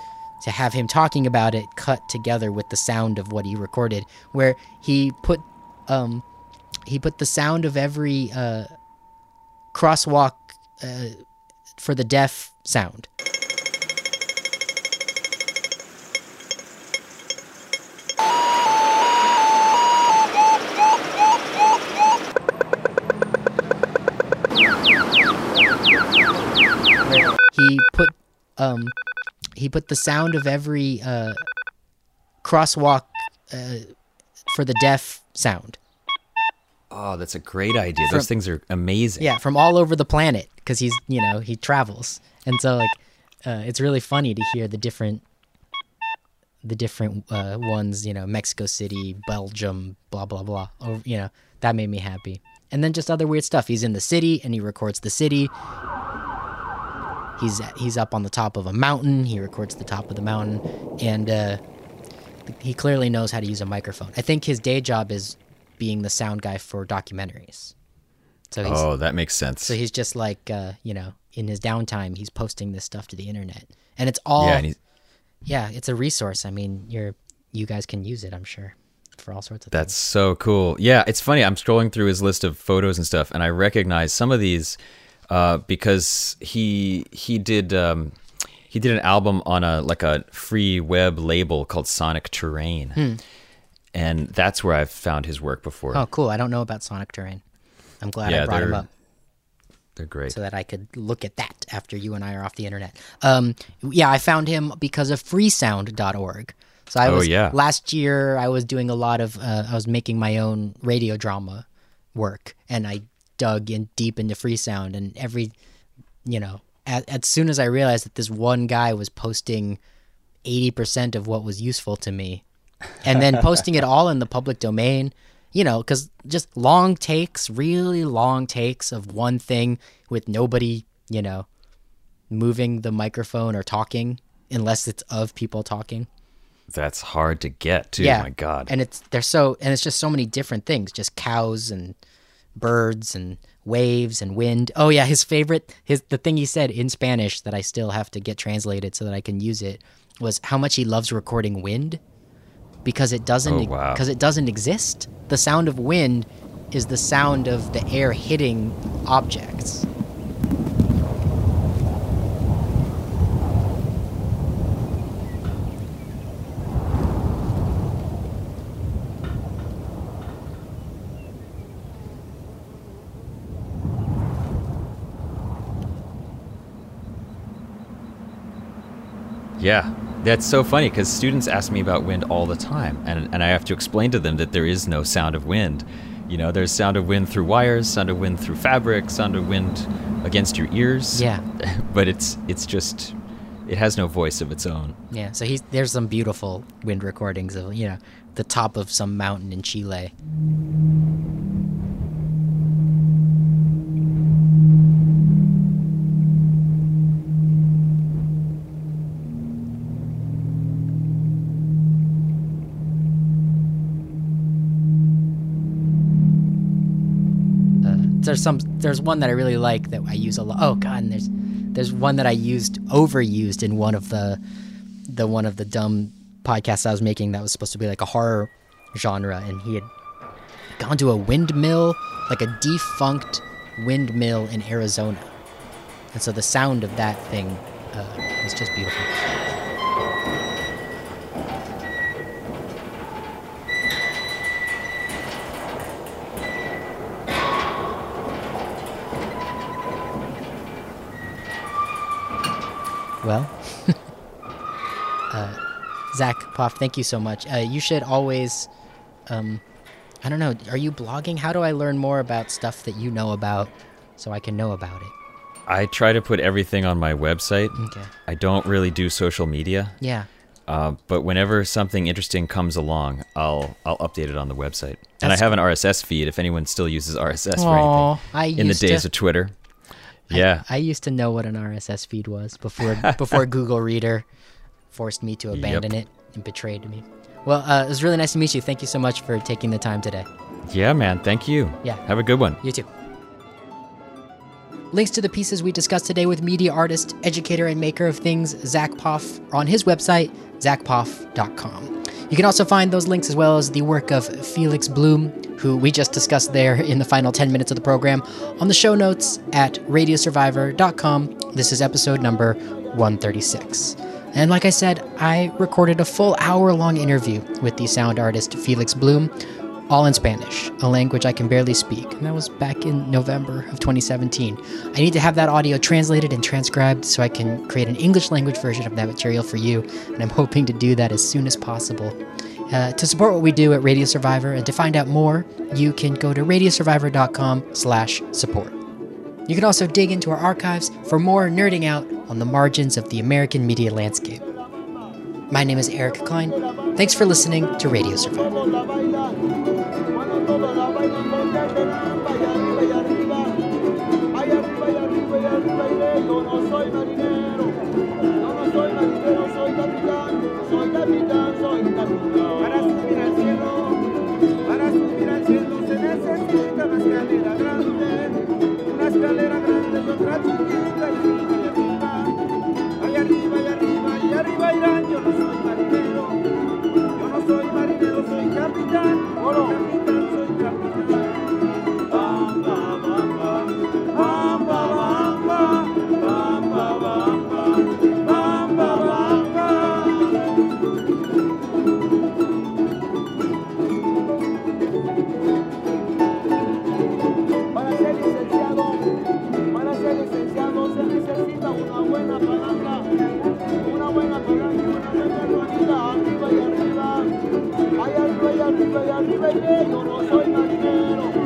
to have him talking about it cut together with the sound of what he recorded, where he put um, he put the sound of every uh, crosswalk uh, for the deaf sound. Um he put the sound of every uh crosswalk uh, for the deaf sound. Oh, that's a great idea. From- Those things are amazing. yeah from all over the planet because he's you know he travels. And so like uh, it's really funny to hear the different the different uh, ones you know mexico city belgium blah blah blah or you know that made me happy. And then just other weird stuff. He's in the city and he records the city he's he's up on the top of a mountain he records the top of the mountain and uh, he clearly knows how to use a microphone i think his day job is being the sound guy for documentaries so he's, Oh, that makes sense. so he's just like, uh, you know, in his downtime, he's posting this stuff to the internet, and it's all, yeah, yeah, it's a resource. I mean, you're, you guys can use it, I'm sure, for all sorts of That's so cool. Yeah, it's funny. I'm scrolling through his list of photos and stuff, and I recognize some of these uh, because he he did um, he did an album on a like a free web label called Sonic Terrain, Hmm. and that's where I've found his work before. Oh, cool. I don't know about Sonic Terrain. I'm glad I brought him up. They're great. so that I could look at that after you and I are off the internet. Um, yeah, I found him because of freesound.org. So I Oh, was yeah. last year I was doing a lot of uh, I was making my own radio drama work and I dug in deep into freesound and every you know as, as soon as I realized that this one guy was posting 80% of what was useful to me and then posting it all in the public domain you know because just long takes really long takes of one thing with nobody you know moving the microphone or talking unless it's of people talking That's hard to get too. yeah My God. and it's they're so and it's just so many different things just cows and birds and waves and wind. Oh yeah his favorite his the thing he said in spanish that i still have to get translated so that i can use it was how much he loves recording wind because it doesn't Oh, wow. because it doesn't exist. The sound of wind is the sound of the air hitting objects Yeah, that's so funny because students ask me about wind all the time, and and I have to explain to them that there is no sound of wind. You know, there's sound of wind through wires, sound of wind through fabric, sound of wind against your ears. Yeah. [laughs] but it's it's just it has no voice of its own. Yeah, so he's there's some beautiful wind recordings of you know the top of some mountain in Chile. There's some there's one that I really like that I use a lot. Oh god, and there's there's one that I used overused in one of the the one of the dumb podcasts I was making that was supposed to be like a horror genre, and he had gone to a windmill, like a defunct windmill in Arizona, and so the sound of that thing uh, was just beautiful. Well, [laughs] uh, Zach Poff, thank you so much. Uh, you should always, um, I don't know, are you blogging? How do I learn more about stuff that you know about so I can know about it? I try to put everything on my website. Okay. I don't really do social media. Yeah. Uh, but whenever something interesting comes along, I'll I'll update it on the website. and I have an RSS feed if anyone still uses RSS for anything I in the days to- of Twitter. Yeah. I used to know what an RSS feed was before [laughs] before Google Reader forced me to abandon it and betrayed me. Well, uh, it was really nice to meet you. Thank you so much for taking the time today. Yeah, man. Thank you. Yeah. Have a good one. You too. Links to the pieces we discussed today with media artist, educator, and maker of things, Zach Poff, are on his website, zachpoff.com. You can also find those links as well as the work of Felix Blume, who we just discussed there in the final 10 minutes of the program, on the show notes at radiosurvivor.com. This is episode number 136. And like I said, I recorded a full hour long interview with the sound artist Felix Blume, all in Spanish, a language I can barely speak. And that was back in November of 2017. I need to have that audio translated and transcribed so I can create an English language version of that material for you, and I'm [laughs] hoping to do that as soon as possible. Uh, to support what we do at Radio Survivor and to find out more, you can go to radiosurvivor.com slash support. You can also dig into our archives for more nerding out on the margins of the American media landscape. My name is Eric Klein. Thanks for listening to Radio Survivor. Yo no soy marinero, yo no soy marinero, soy capitán, soy capitán, soy capitán. Para subir al cielo, para subir al cielo se necesita una escalera grande, una escalera grande y otra chiquita y arriba, y arriba, y arriba, y arriba irán. Yo no soy marinero, estoy arriba yo soy marinero.